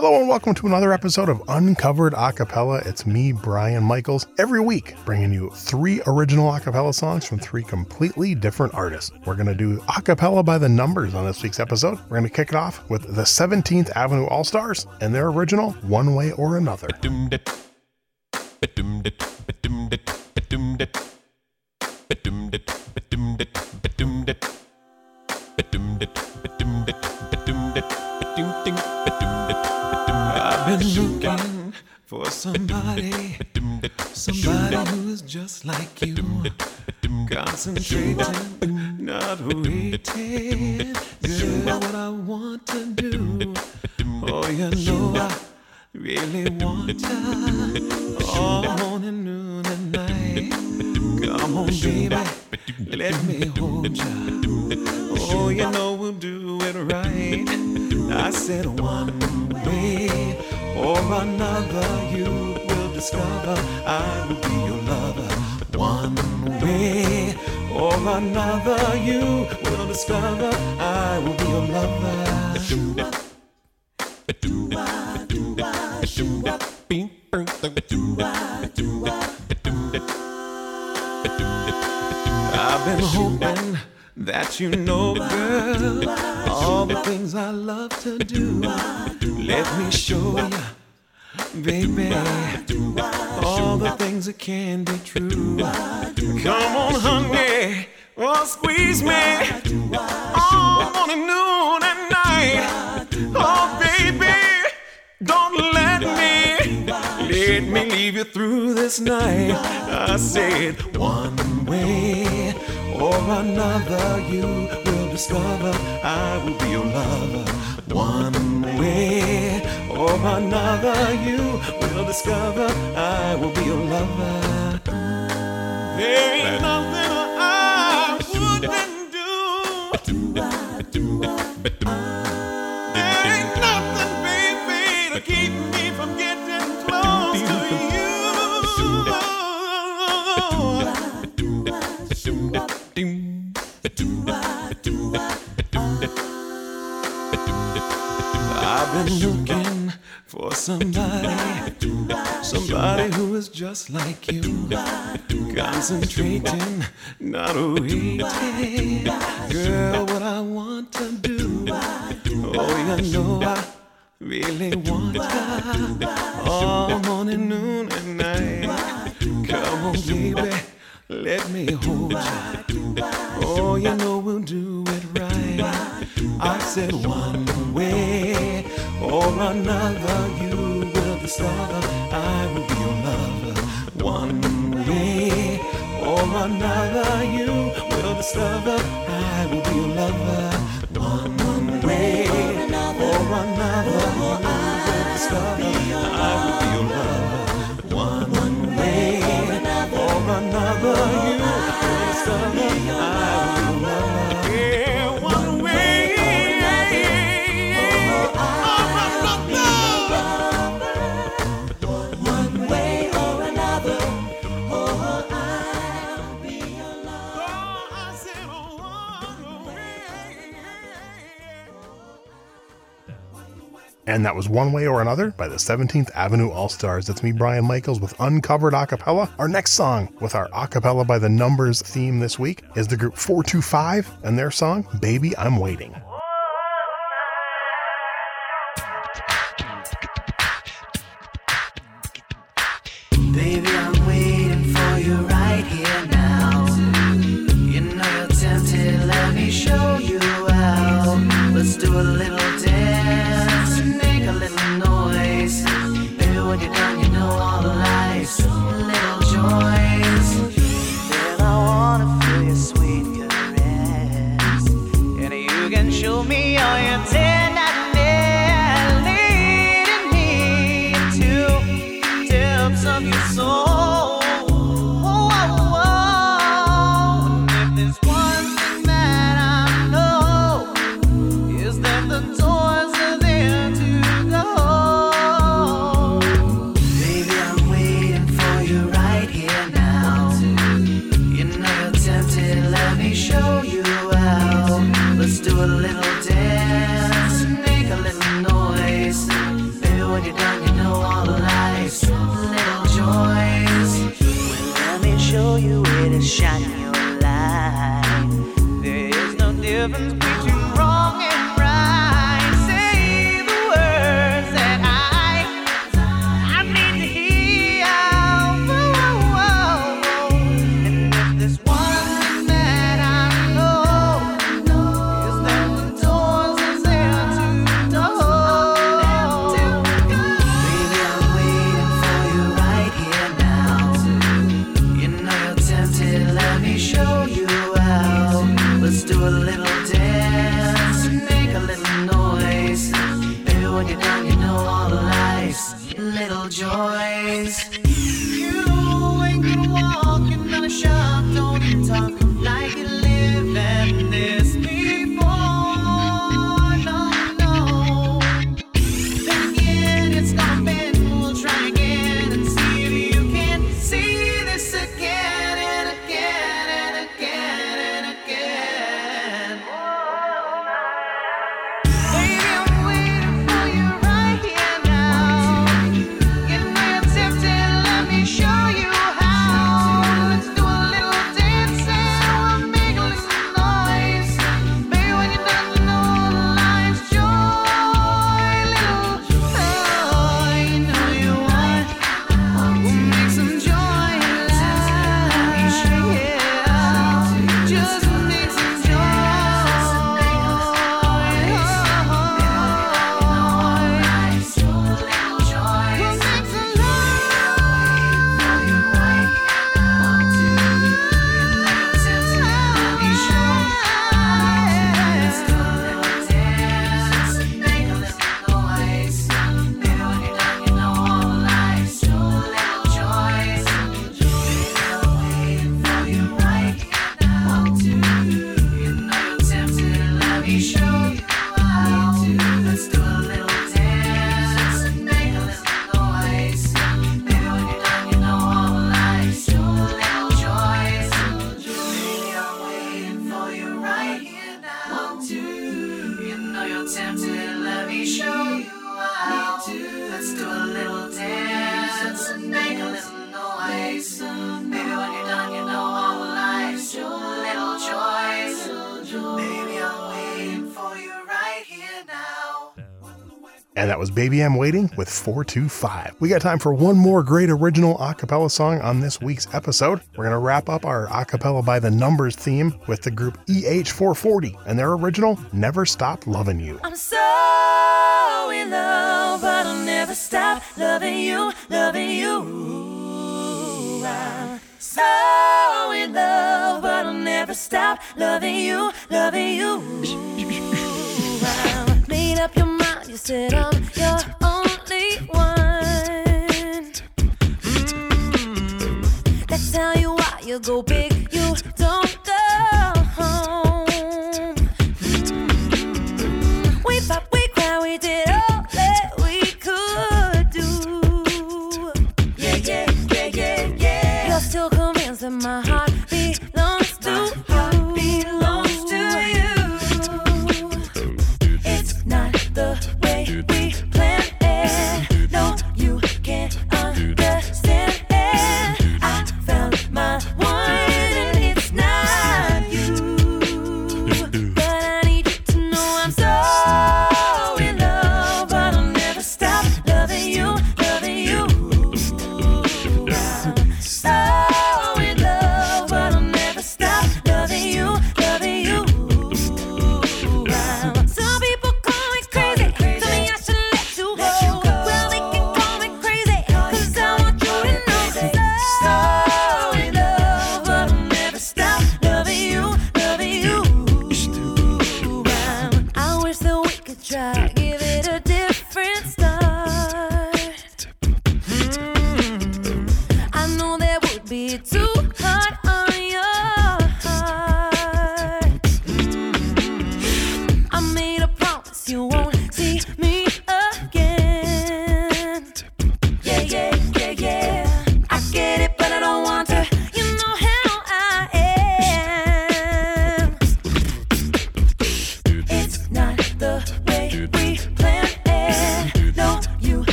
Hello and welcome to another episode of Uncovered Acapella. It's me, Brian Michaels, every week bringing you three original acapella songs from three completely different artists. We're going to do acapella by the numbers on this week's episode. We're going to kick it off with the 17th Avenue All Stars and their original One Way or Another. Somebody, somebody who is just like you. Concentrating, not waiting. Girl, what I want to do. Oh, you know I really want ya. All morning, noon, and night. Come on, baby, let me hold ya. Oh, you know we'll do it right. I said one way Oh, or another, you will discover I will be your lover. One way oh, or another, you will discover I will be your lover. I've been hoping that you know, girl, all the things I love to do. Let me show you, baby, all the things that can be true. Come on, honey, oh, squeeze me all morning, noon, and night. Oh, baby, don't let me, let me leave you through this night. I said one way or another, you will discover I will be your lover. One way or another, you will discover I will be your lover. There ain't nothing been looking for somebody, somebody who is just like you, concentrating, not waiting. Girl, what I want to do, oh, you know I really want ya all morning, noon, and night. Come on, baby, let me hold you. Oh, you know we'll do it right. I said one way or another, you will discover I will be your lover. One way or another, you will discover I will be your lover. One way or another, you will discover I will be your lover. One way or another, you will discover I And that was One Way or Another by the 17th Avenue All Stars. That's me, Brian Michaels, with Uncovered Acapella. Our next song with our Acapella by the Numbers theme this week is the group 4:2:Five and their song, Baby, I'm Waiting. And that was Baby I'm Waiting with 4:2:Five. We got time for one more great original acapella song on this week's episode. We're going to wrap up our acapella by the numbers theme with the group EH440 and their original Never Stop Loving You. I'm so in love, but I'll never stop loving you, loving you. I'm so in love, but I'll never stop loving you, loving you said I'm your only one. Mm. That's how you are. You go big.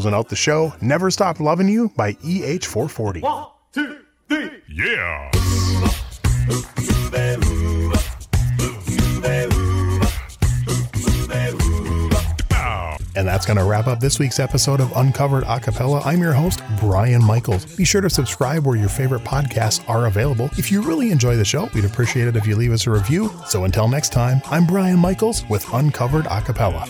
Closing out the show, Never Stop Loving You by E EH440. Yeah. And that's going to wrap up this week's episode of Uncovered Acapella. I'm your host, Brian Michaels. Be sure to subscribe where your favorite podcasts are available. If you really enjoy the show, we'd appreciate it if you leave us a review. So until next time, I'm Brian Michaels with Uncovered Acapella.